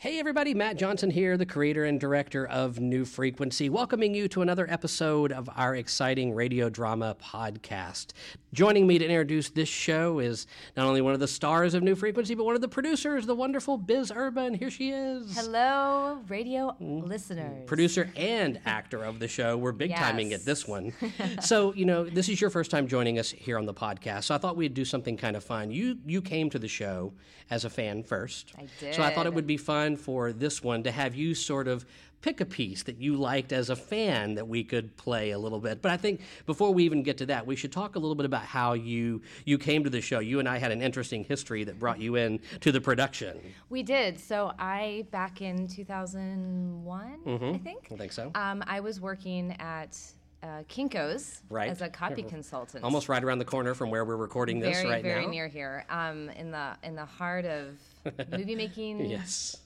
Hey, everybody, Matt Johnson here, the creator and director of New Frequency, welcoming you to another episode of our exciting radio drama podcast. Joining me to introduce this show is not only one of the stars of New Frequency, but one of the producers, the wonderful Biz Urban. Here she is. Hello, radio mm-hmm. listeners. Producer and actor of the show. We're big timing Yes. at this one. so, you know, this is your first time joining us here on the podcast. So I thought we'd do something kind of fun. You you came to the show as a fan first. I So I thought it would be fun for this one to have you sort of pick a piece that you liked as a fan that we could play a little bit. But I think before we even get to that, we should talk a little bit about how you you came to the show. You and I had an interesting history that brought you in to the production. We did. So I back in 2001, I think. I think so. Um, I was working at uh, Kinko's Right. as a copy consultant. Almost right around the corner from where we're recording this very, right very now. near here, um, in the in the heart of movie making Yes.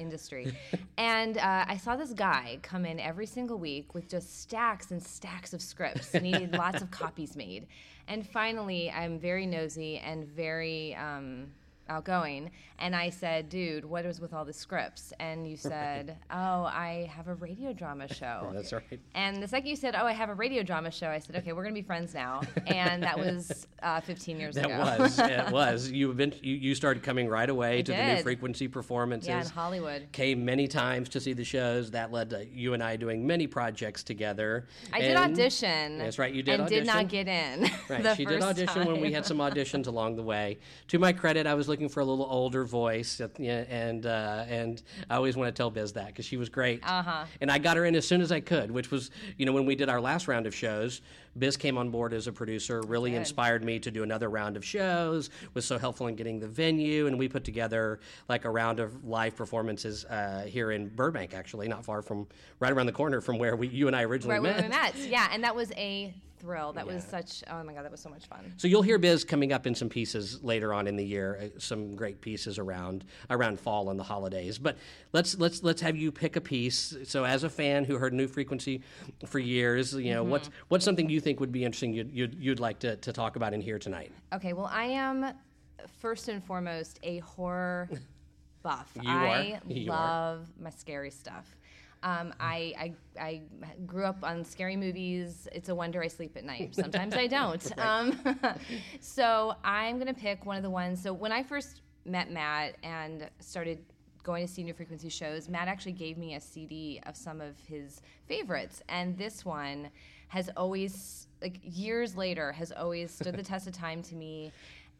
Industry. and uh, I saw this guy come in every single week with just stacks and stacks of scripts. and he needed lots of copies made. And finally, I'm very nosy and very um, outgoing. And I said, dude, what is with all the scripts? And you said, oh, I have a radio drama show. That's right. And the second you said, "Oh, I have a radio drama show," I said, "Okay, we're gonna be friends now." And that was uh, 15 years That ago. That was it was you you, you started coming right away to the new frequency performances. Yeah, in Hollywood. Came many times to see the shows. That led to you and I doing many projects together. I did audition. That's right, you did audition. and did not get in. Right, she did audition when we had some auditions along the way. To my credit, I was looking for a little older voice, at- and uh, and I always want to tell Biz that because she was great. Uh-huh. And I got her in as soon as I could, which was you know when we did our last round of shows, Biz came on board as a producer, really inspired me to do another round of shows. Was so helpful in getting the venue, and we put together like a round of live performances uh, here in Burbank, actually, not far from right around the corner from where we you and I originally right met. when we met. Yeah, and that was a thrill. That was such. Oh my god, that was so much fun. So you'll hear Biz coming up in some pieces later on in the year, uh, some great pieces around around fall and the holidays. But let's let's let's have you pick a piece. So as a fan who heard New Frequency for years, you know what's Mm-hmm. what's something you think would be interesting you'd you'd, you'd like to, to talk about in here tonight. Okay, well, I am first and foremost a horror buff. You are. I You are. love my scary stuff. Um, I, I, I grew up on scary movies. It's a wonder I sleep at night. Sometimes I don't. Um, so I'm going to pick one of the ones. So when I first met Matt and started going to senior Frequency shows, Matt actually gave me a CD of some of his favorites. And this one has always, like years later, has always stood the test of time to me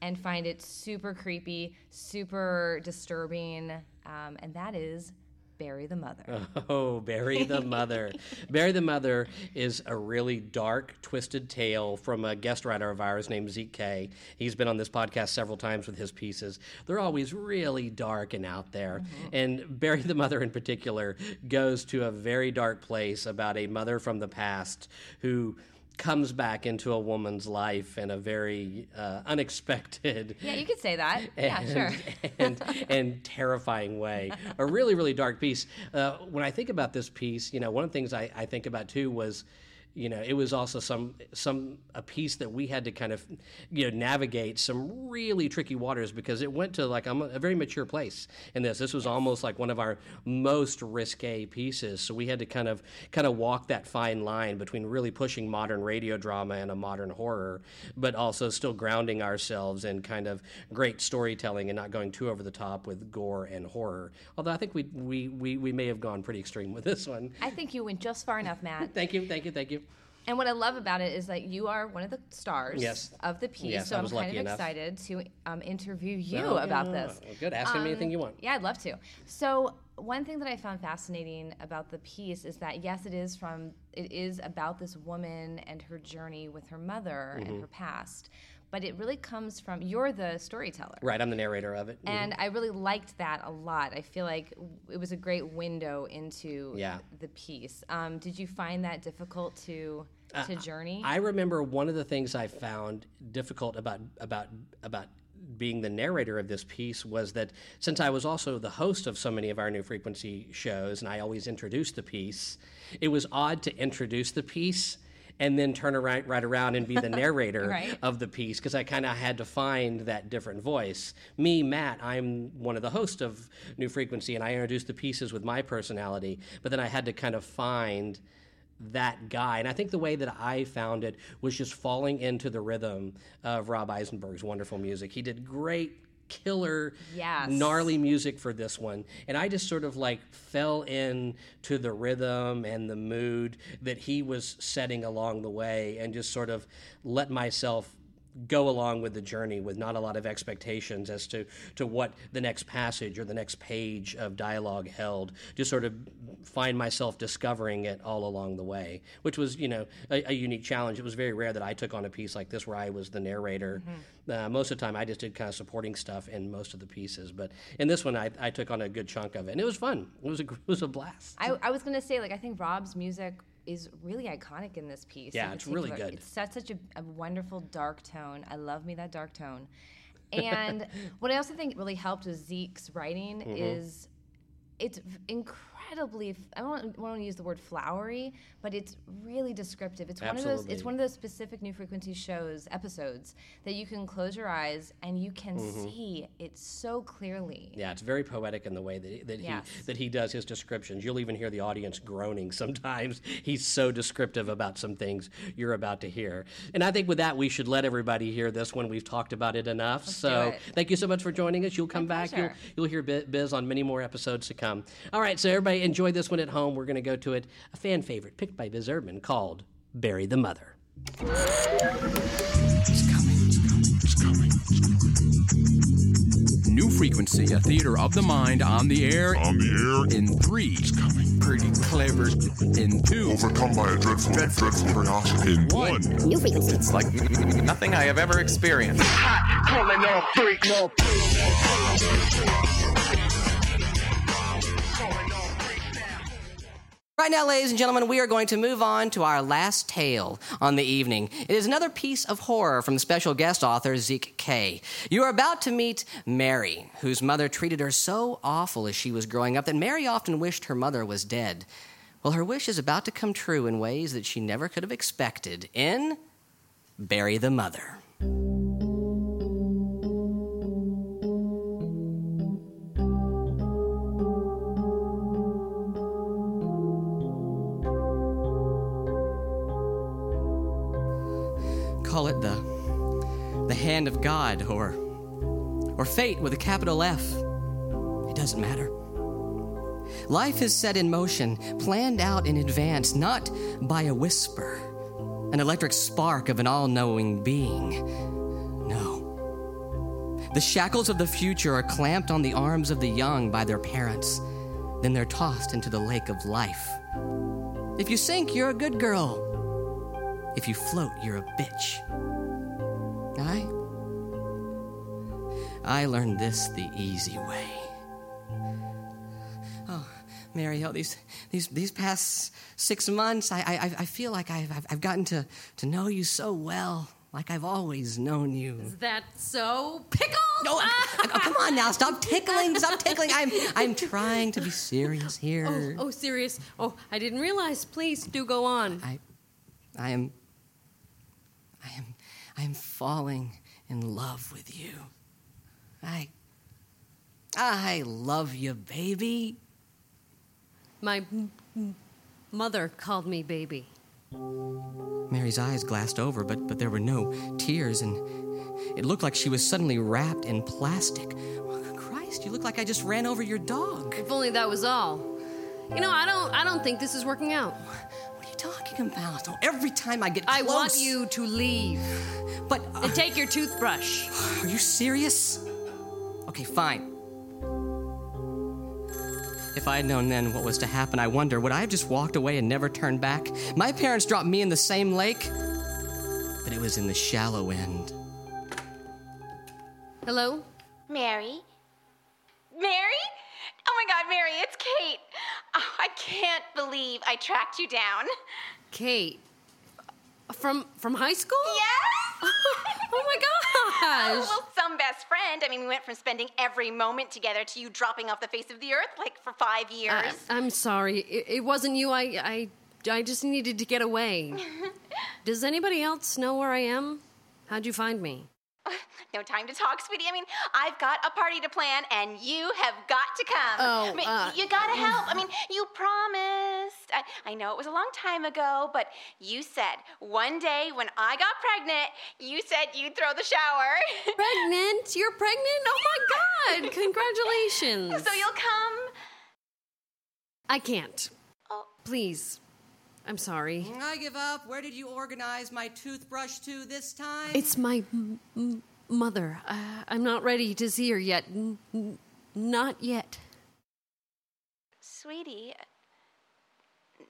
and find it super creepy, super disturbing. Um, and that is Bury the Mother. Oh, Bury the Mother. Bury the Mother is a really dark, twisted tale from a guest writer of ours named Zeke K. He's been on this podcast several times with his pieces. They're always really dark and out there. Mm-hmm. And Bury the Mother, in particular, goes to a very dark place about a mother from the past who comes back into a woman's life in a very uh, unexpected yeah, you could say that. Yeah, sure. and, and terrifying way. A really, really dark piece. Uh, when I think about this piece, you know, one of the things I, I think about too was, you know, it was also some some a piece that we had to kind of, you know, navigate some really tricky waters because it went to like a, a very mature place in this. This was almost like one of our most risque pieces, so we had to kind of kind of walk that fine line between really pushing modern radio drama and a modern horror, but also still grounding ourselves in kind of great storytelling and not going too over the top with gore and horror. Although I think we we we, we may have gone pretty extreme with this one. I think you went just far enough, Matt. Thank you, thank you, thank you. And what I love about it is that you are one of the stars Yes. of the piece. Yes, so I'm kind of enough. excited to um, interview you about no, this. no. Good, ask me anything you want. Yeah, I'd love to. So one thing that I found fascinating about the piece is that yes, it is from it is about this woman and her journey with her mother Mm-hmm. and her past, but it really comes from you're the storyteller. Right, I'm the narrator of it. And I really liked that a lot. I feel like it was a great window into Yeah. the piece. Um, did you find that difficult to to journey? I remember one of the things I found difficult about about about being the narrator of this piece was that since I was also the host of so many of our new frequency shows and I always introduced the piece, it was odd to introduce the piece and then turn around, right around and be the narrator Right. of the piece because I kind of had to find that different voice. Me, Matt, I'm one of the hosts of New Frequency, and I introduced the pieces with my personality, but then I had to kind of find that guy. And I think the way that I found it was just falling into the rhythm of Rob Eisenberg's wonderful music. He did great. Killer, Yes. gnarly music for this one, and I just sort of like fell in to the rhythm and the mood that he was setting along the way, and just sort of let myself go along with the journey with not a lot of expectations as to, to what the next passage or the next page of dialogue held. Just sort of find myself discovering it all along the way, which was, you know, a, a unique challenge. It was very rare that I took on a piece like this where I was the narrator. Uh, most of the time, I just did kind of supporting stuff in most of the pieces. But in this one, I, I took on a good chunk of it, and it was fun. It was a, it was a blast. I, I was gonna say, like, I think Rob's music is really iconic in this piece. Yeah, it's really good. It sets such a, a wonderful dark tone. I love me that dark tone. And what I also think really helped with Zeke's writing Mm-hmm. is it's v- incredibly I don't want to use the word flowery, but it's really descriptive. It's one of those it's one of those specific new frequency shows episodes that you can close your eyes and you can mm-hmm. see it so clearly. Yeah, it's very poetic in the way that, that Yes. he that he does his descriptions. You'll even hear the audience groaning sometimes. He's so descriptive about some things you're about to hear. And I think with that, we should let everybody hear this when we've talked about it enough. so it. thank you so much for joining us. You'll come back. You'll you'll hear Biz on many more episodes to come. All right, so everybody enjoy this one at home. We're going to go to it. A fan favorite picked by Biz Urban called "Bury the Mother." New Frequency, a theater of the mind on the air On the air, in three. Pretty clever in two. overcome by a dreadful, dreadful curiosity. In one, New frequency. It's like n- n- nothing I have ever experienced. Right now, ladies and gentlemen, we are going to move on to our last tale on the evening. It is another piece of horror from special guest author Zeke K. You are about to meet Mary, whose mother treated her so awful as she was growing up that Mary often wished her mother was dead. Well, her wish is about to come true in ways that she never could have expected in Bury the Mother. Hand of God or or fate with a capital F. It doesn't matter. Life is set in motion, planned out in advance, not by a whisper, an electric spark of an all knowing being. No. The shackles of the future are clamped on the arms of the young by their parents. Then they're tossed into the lake of life. If you sink, you're a good girl. If you float, you're a bitch. I. I learned this the easy way. Oh, Mary, oh, these these these past six months, I I, I feel like I've, I've I've gotten to to know you so well, like I've always known you. Is that so pickle? No, uh, come on now, stop tickling, stop tickling. I'm I'm trying to be serious here. Oh, Oh, serious. Oh, I didn't realize. Please do go on. I, I am, I am, I am falling in love with you. I, I love you, baby. My m- mother called me baby. Mary's eyes glassed over, but but there were no tears, and it looked like she was suddenly wrapped in plastic. Christ, you look like I just ran over your dog. If only that was all. You know, I don't. I don't think this is working out. What are you talking about? Oh, every time I get close. I want you to leave But uh, and take your toothbrush. Are you serious? Okay, fine. If I had known then what was to happen, I wonder, would I have just walked away and never turned back? My parents dropped me in the same lake, but it was in the shallow end. Hello. Mary? Mary? Oh my god, Mary, it's Kate. Oh, I can't believe I tracked you down. Kate. From from high school? Yes? Oh my gosh. well, some best friend. I mean, we went from spending every moment together to you dropping off the face of the earth like for five years. I, am sorry. It, it wasn't you. I, I I just needed to get away. Does anybody else know where I am? How'd you find me? No time to talk, sweetie. I mean, I've got a party to plan, and you have got to come. Oh, I mean, uh, you gotta help. I mean, you promised. I, I know it was a long time ago, but you said one day when I got pregnant, you said you'd throw the shower. Pregnant? You're pregnant? Oh my god! Congratulations. so you'll come. I can't. Oh. Please. I'm sorry. I give up. Where did you organize my toothbrush to this time? It's my m- m- mother. Uh, I'm not ready to see her yet. N- n- not yet. Sweetie,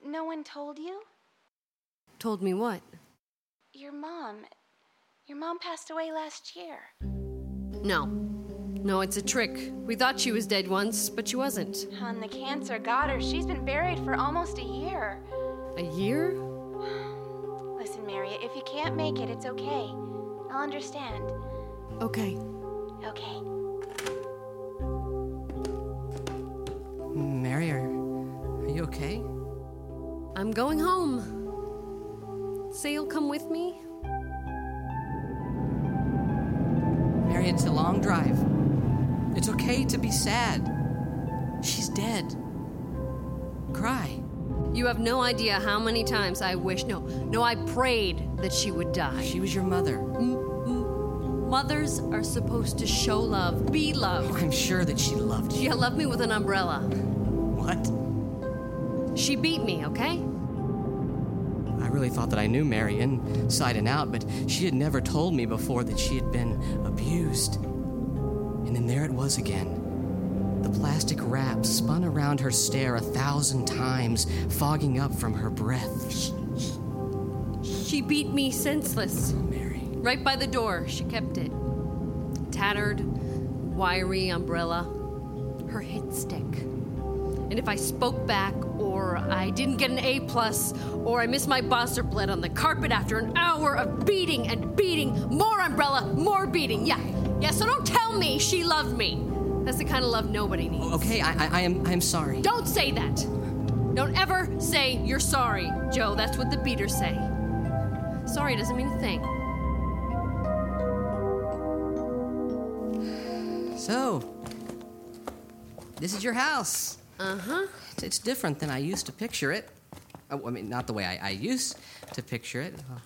no one told you? Told me what? Your mom. Your mom passed away last year. No. No, it's a trick. We thought she was dead once, but she wasn't. And the cancer got her. She's been buried for almost a year. A year? Listen, Mary, if you can't make it, it's okay. I'll understand. Okay. Okay. Mary, are, are you okay? I'm going home. Say you'll come with me? Mary, it's a long drive. It's okay to be sad. She's dead. Cry. You have no idea how many times I wish, no, no, I prayed that she would die. She was your mother. Mm. Mothers are supposed to show love, be loved. Oh, I'm sure that she loved you. She loved me with an umbrella. What? She beat me, okay? I really thought that I knew Mary inside and out, but she had never told me before that she had been abused. And then there it was again. The plastic wrap spun around her stare a thousand times, fogging up from her breath. She beat me senseless. Right by the door, she kept it. Tattered, wiry umbrella, her hit stick. And if I spoke back, or I didn't get an A plus, or I missed my bus or bled on the carpet after an hour of beating and beating, more umbrella, more beating. Yeah, yeah. So don't tell me she loved me. That's the kind of love nobody needs. Okay, I, I, I am I am sorry. Don't say that. Don't ever say you're sorry, Joe. That's what the beaters say. Sorry doesn't mean a thing. So, this is your house. Uh huh. It's, it's different than I used to picture it. Oh, I mean, not the way I, I used to picture it. Well,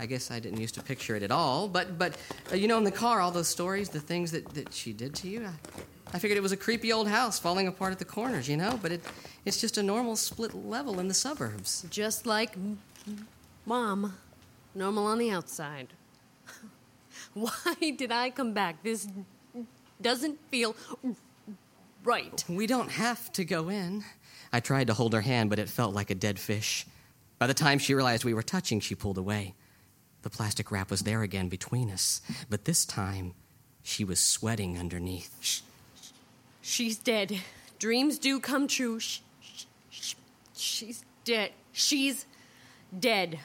I guess I didn't used to picture it at all. But, but uh, you know, in the car, all those stories, the things that, that she did to you, I, I figured it was a creepy old house falling apart at the corners, you know? But it, it's just a normal split level in the suburbs. Just like mom, normal on the outside. Why did I come back? This doesn't feel right. We don't have to go in. I tried to hold her hand, but it felt like a dead fish. By the time she realized we were touching, she pulled away. The plastic wrap was there again between us, but this time she was sweating underneath. She's dead. Dreams do come true. Sh- sh- sh- she's dead. She's dead.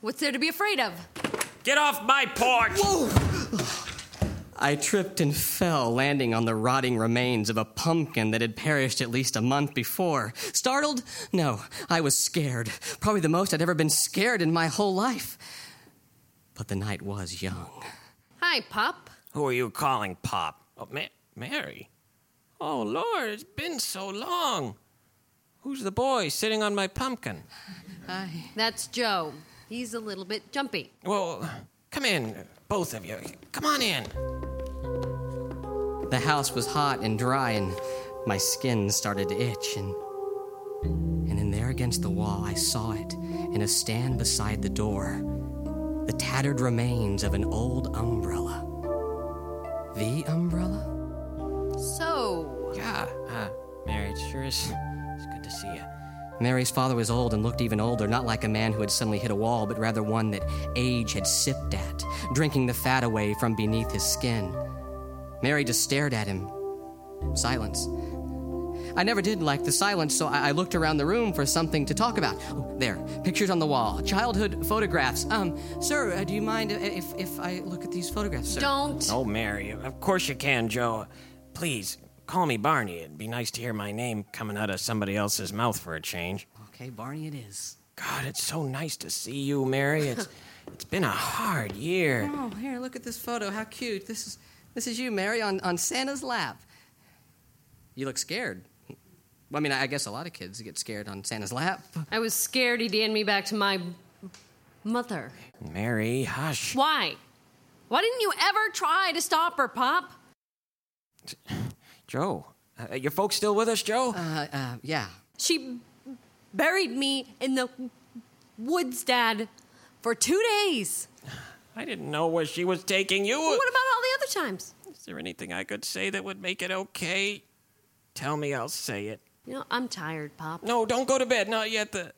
What's there to be afraid of? Get off my porch! I tripped and fell, landing on the rotting remains of a pumpkin that had perished at least a month before. Startled? No, I was scared. Probably the most I'd ever been scared in my whole life. But the night was young. Hi, Pop. Who are you calling Pop? Oh, Ma- Mary. Oh, Lord, it's been so long. Who's the boy sitting on my pumpkin? Hi. That's Joe. He's a little bit jumpy. Well, come in, both of you. Come on in. The house was hot and dry, and my skin started to itch. And, and in there against the wall, I saw it in a stand beside the door the tattered remains of an old umbrella. The umbrella? So, Yeah, uh, Mary, it sure is. It's good to see you. Mary's father was old and looked even older, not like a man who had suddenly hit a wall, but rather one that age had sipped at, drinking the fat away from beneath his skin. Mary just stared at him. Silence. I never did like the silence, so I, I looked around the room for something to talk about. Oh, there, pictures on the wall, childhood photographs. Um, sir, uh, do you mind if, if I look at these photographs, sir? don't. Oh, Mary, of course you can, Joe. Please, call me Barney. It'd be nice to hear my name coming out of somebody else's mouth for a change. Okay, Barney, it is. God, it's so nice to see you, Mary. It's it's been a hard year. Oh, here, look at this photo. How cute. This is this is you, Mary, on, on Santa's lap. You look scared. Well, I mean, I guess a lot of kids get scared on Santa's lap. I was scared he'd hand me back to my mother. Mary, hush. Why? Why didn't you ever try to stop her, Pop? Joe, uh, your folks still with us, Joe? Uh, uh, yeah. She buried me in the woods, Dad, for two days. I didn't know where she was taking you. What about all the other times? Is there anything I could say that would make it okay? Tell me, I'll say it. You know, I'm tired, Pop. No, don't go to bed. Not yet. The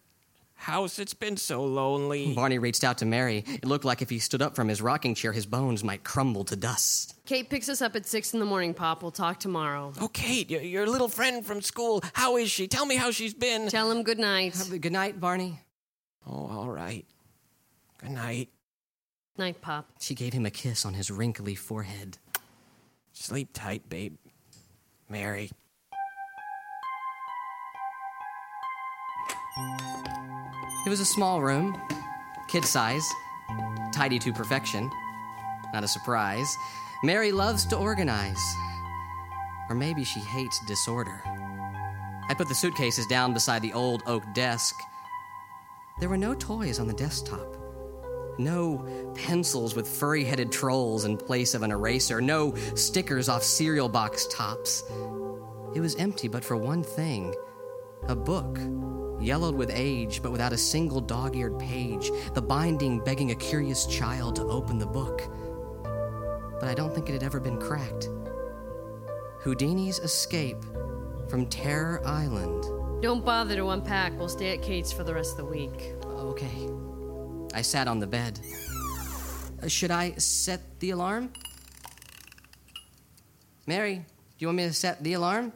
house, it's been so lonely. Barney reached out to Mary. It looked like if he stood up from his rocking chair, his bones might crumble to dust. Kate picks us up at six in the morning, Pop. We'll talk tomorrow. Oh, Kate, your, your little friend from school. How is she? Tell me how she's been. Tell him good night. Good night, Barney. Oh, all right. Good night. Night, Pop. She gave him a kiss on his wrinkly forehead. Sleep tight, babe. Mary. It was a small room, kid size, tidy to perfection. Not a surprise. Mary loves to organize. Or maybe she hates disorder. I put the suitcases down beside the old oak desk. There were no toys on the desktop. No pencils with furry headed trolls in place of an eraser. No stickers off cereal box tops. It was empty, but for one thing a book, yellowed with age, but without a single dog eared page, the binding begging a curious child to open the book. But I don't think it had ever been cracked. Houdini's Escape from Terror Island. Don't bother to unpack. We'll stay at Kate's for the rest of the week. Okay. I sat on the bed. Uh, should I set the alarm? Mary, do you want me to set the alarm?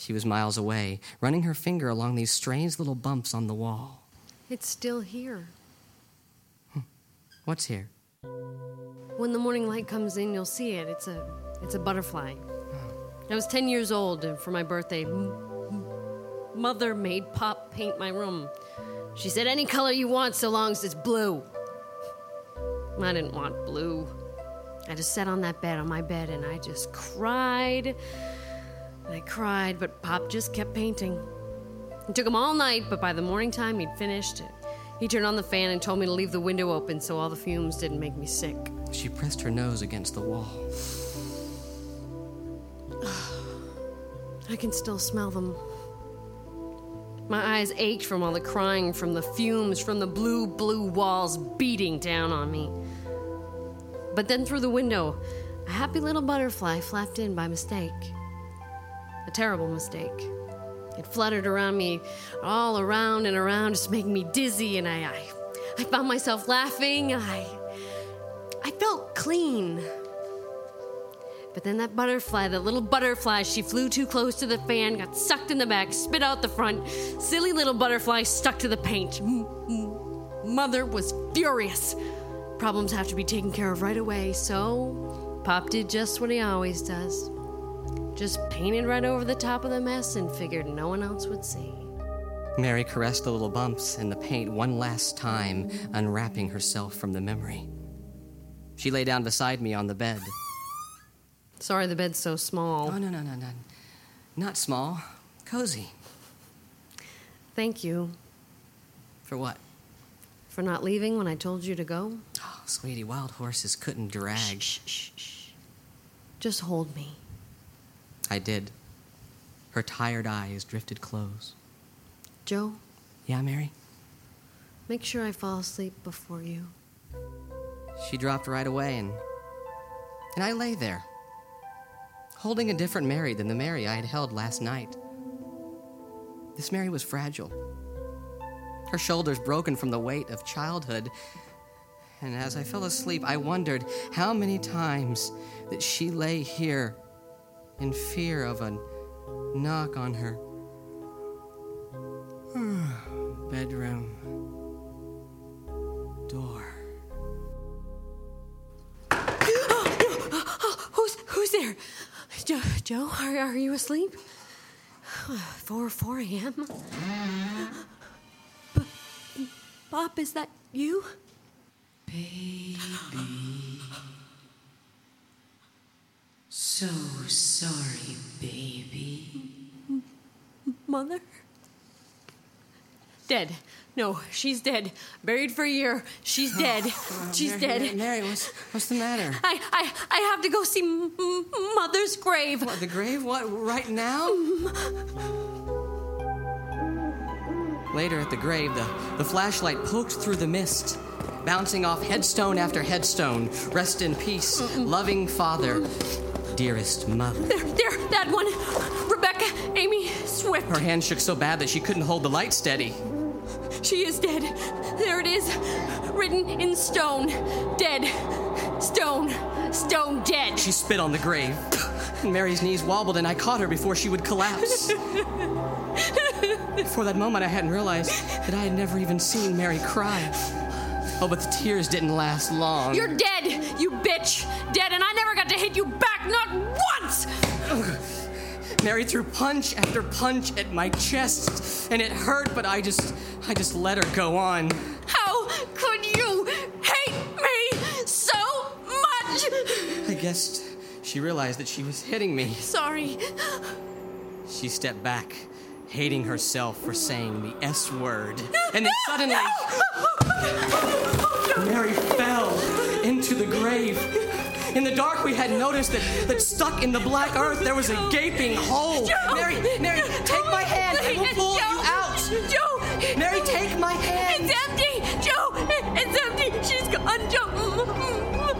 She was miles away, running her finger along these strange little bumps on the wall. It's still here. What's here? When the morning light comes in, you'll see it. It's a it's a butterfly. Oh. I was 10 years old and for my birthday m- m- mother made Pop paint my room. She said any color you want so long as it's blue. I didn't want blue. I just sat on that bed on my bed and I just cried. And I cried, but Pop just kept painting. It took him all night, but by the morning time he'd finished. He turned on the fan and told me to leave the window open so all the fumes didn't make me sick. She pressed her nose against the wall. I can still smell them. My eyes ached from all the crying, from the fumes, from the blue, blue walls beating down on me. But then through the window, a happy little butterfly flapped in by mistake. A terrible mistake. It fluttered around me, all around and around, just making me dizzy, and I, I, I found myself laughing. I, I felt clean. But then that butterfly, that little butterfly, she flew too close to the fan, got sucked in the back, spit out the front. Silly little butterfly stuck to the paint. Mother was furious. Problems have to be taken care of right away, so Pop did just what he always does. Just painted right over the top of the mess and figured no one else would see. Mary caressed the little bumps in the paint one last time, unwrapping herself from the memory. She lay down beside me on the bed. Sorry the bed's so small. Oh, no, no, no, no. Not small. Cozy. Thank you For what? for not leaving when I told you to go. Oh, sweetie, wild horses couldn't drag. Shh, shh, shh. Just hold me. I did. Her tired eyes drifted close. Joe, Yeah, Mary? make sure I fall asleep before you. She dropped right away, and, and I lay there, holding a different Mary than the Mary I had held last night. This Mary was fragile, her shoulders broken from the weight of childhood. And as I fell asleep, I wondered how many times that she lay here in fear of a knock on her bedroom door. Who's who's there? Joe, Joe are, are you asleep? 4 4 a.m. B- Pop, is that you? Baby. So sorry, baby. Mother? Dead. No, she's dead. Buried for a year. She's oh, dead. She's Mary, dead. Mary, Mary, what's, what's the matter? I, I, I have to go see M- M- Mother's grave. What, the grave? What, right now? Later at the grave, the, the flashlight poked through the mist, bouncing off headstone after headstone. Rest in peace, loving father, dearest mother. There, there, that one. Rebecca Amy Swift. Her hand shook so bad that she couldn't hold the light steady. She is dead. There it is. Written in stone. Dead. Stone. Stone dead. She spit on the grave. Mary's knees wobbled, and I caught her before she would collapse. For that moment, I hadn't realized that I had never even seen Mary cry. Oh, but the tears didn't last long. You're dead, you bitch. Dead, and I never got to hit you back, not once. Mary threw punch after punch at my chest, and it hurt, but I just, I just let her go on. How could you hate me so much? I guess she realized that she was hitting me. Sorry. She stepped back, hating herself for saying the S word. And then suddenly, Mary fell into the grave. In the dark, we had noticed that, that stuck in the black earth there was a gaping hole. Joe! Mary, Mary, take my hand and we'll pull Joe! you out. Joe! Mary, take my hand. It's empty! Joe! It's empty! She's gone! Joe!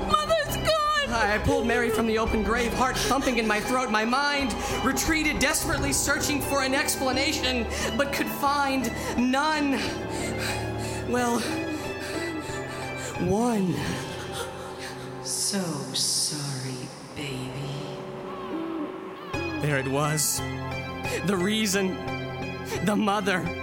Mother's gone! I pulled Mary from the open grave, heart thumping in my throat. My mind retreated, desperately searching for an explanation, but could find none. Well, one. So sorry, baby. There it was. The reason. The mother.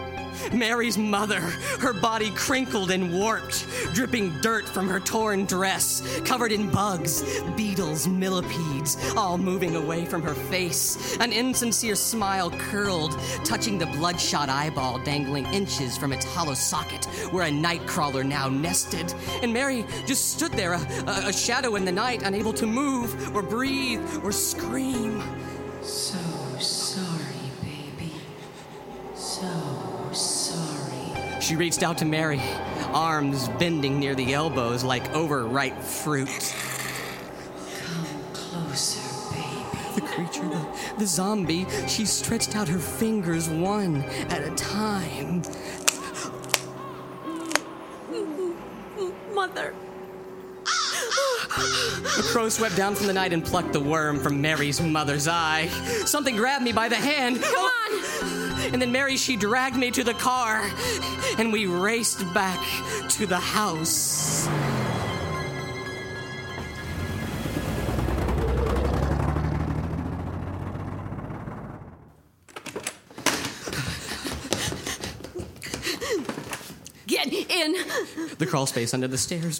Mary's mother. Her body crinkled and warped, dripping dirt from her torn dress, covered in bugs, beetles, millipedes, all moving away from her face. An insincere smile curled, touching the bloodshot eyeball dangling inches from its hollow socket where a nightcrawler now nested. And Mary just stood there, a, a, a shadow in the night, unable to move or breathe or scream. So sorry, baby. So sorry. She reached out to Mary, arms bending near the elbows like overripe fruit. Come closer, baby. The creature, the, the zombie, she stretched out her fingers one at a time. Crow swept down from the night and plucked the worm from Mary's mother's eye. Something grabbed me by the hand. Come oh. on! And then Mary, she dragged me to the car, and we raced back to the house. Get in! The crawl space under the stairs.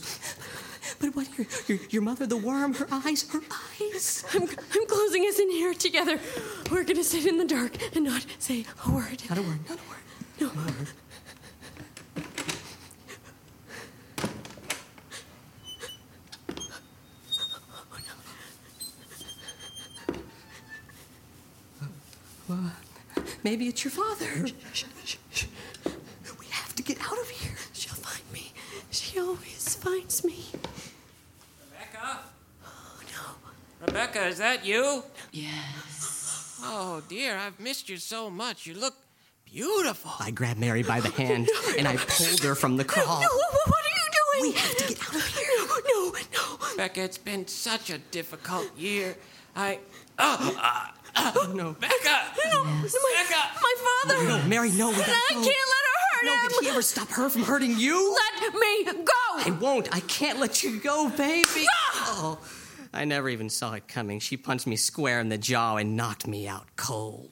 Your, your, your mother, the worm, her eyes, her eyes. I'm, I'm closing us in here together. We're gonna sit in the dark and not say a word. Not a word, not a word. No. Not a word. Well, maybe it's your father. Shh, shh, shh. We have to get out of here. She'll find me. She always finds me. Rebecca? Oh no. Rebecca, is that you? Yes. Oh, dear, I've missed you so much. You look beautiful. I grabbed Mary by the hand and I pulled her from the crawl. No, what, are you doing? We have to get out of here. No, no. Rebecca, it's been such a difficult year. I. Oh, uh, uh, No. Becca! No, Becca! my father. No, Mary, no, we gotta I go. can't let her hurt No, him. did he ever stop her from hurting you? Let me go. I won't. I can't let you go, baby. Oh, I never even saw it coming. She punched me square in the jaw and knocked me out cold.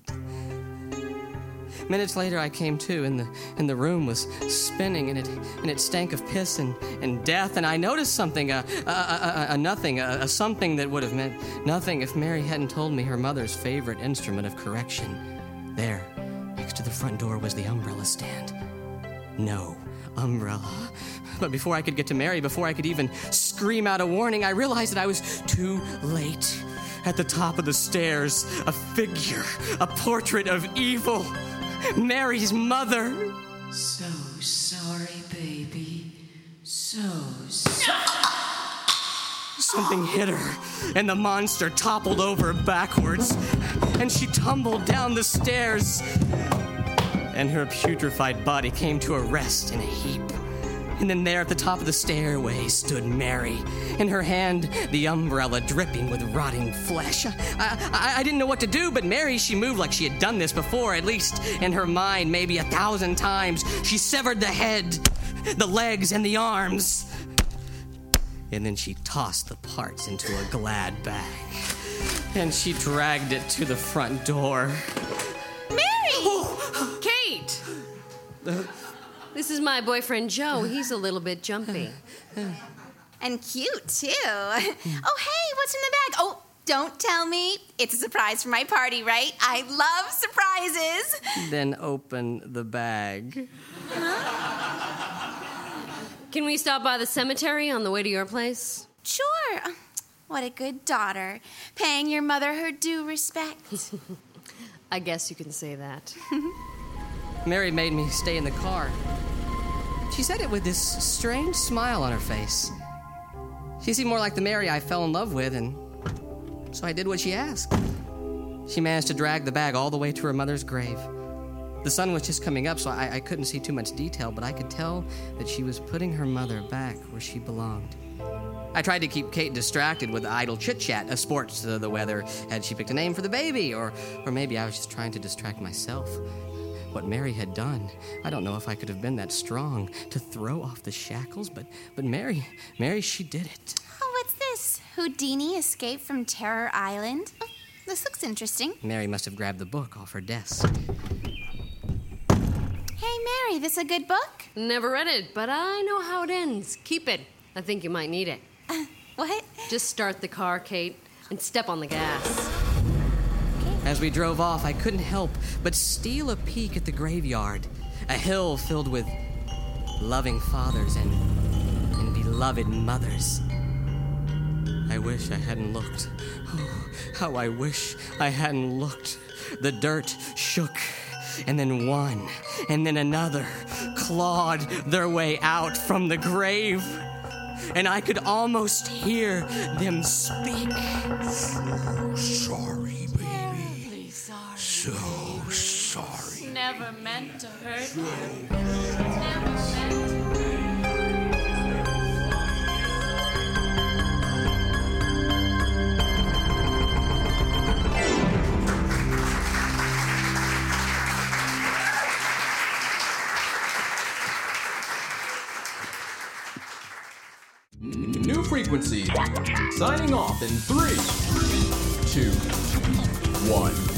Minutes later, I came to, and the and the room was spinning, and it and it stank of piss and, and death. And I noticed something, a a, a, a, nothing, a, a something that would have meant nothing if Mary hadn't told me her mother's favorite instrument of correction. There, next to the front door, was the umbrella stand. No, umbrella. But before I could get to Mary, before I could even scream out a warning, I realized that I was too late. At the top of the stairs, a figure, a portrait of evil. Mary's mother. So sorry, baby. So sorry. Something hit her, and the monster toppled over backwards, and she tumbled down the stairs. And her putrefied body came to a rest in a heap. And then there at the top of the stairway stood Mary, in her hand the umbrella dripping with rotting flesh. I, I, I didn't know what to do, but Mary, she moved like she had done this before, at least in her mind, maybe a thousand times. She severed the head, the legs, and the arms. And then she tossed the parts into a glad bag. And she dragged it to the front door. Mary! Oh. Kate! Uh, This is my boyfriend Joe. He's a little bit jumpy. And cute, too. oh, hey, what's in the bag? Oh, don't tell me. It's a surprise for my party, right? I love surprises. Then open the bag. Can we stop by the cemetery on the way to your place? Sure. What a good daughter. Paying your mother her due respect. I guess you can say that. Mary made me stay in the car. She said it with this strange smile on her face. She seemed more like the Mary I fell in love with, and so I did what she asked. She managed to drag the bag all the way to her mother's grave. The sun was just coming up, so I, I couldn't see too much detail, but I could tell that she was putting her mother back where she belonged. I tried to keep Kate distracted with idle chit chat, of sports to the weather. Had she picked a name for the baby? Or, or maybe I was just trying to distract myself. What Mary had done, I don't know if I could have been that strong to throw off the shackles, but, but Mary, Mary, she did it. Oh, what's this? Houdini escaped from Terror Island? Oh, this looks interesting. Mary must have grabbed the book off her desk. Hey, Mary, this a good book? Never read it, but I know how it ends. Keep it. I think you might need it. Uh, what? Just start the car, Kate, and step on the gas. As we drove off, I couldn't help but steal a peek at the graveyard, a hill filled with loving fathers and, and beloved mothers. I wish I hadn't looked. Oh, how I wish I hadn't looked. The dirt shook, and then one, and then another clawed their way out from the grave. And I could almost hear them speak. Sorry, baby. Sorry. So sorry. Never meant to hurt you. Never meant to. New frequency. Signing off in three, two, one.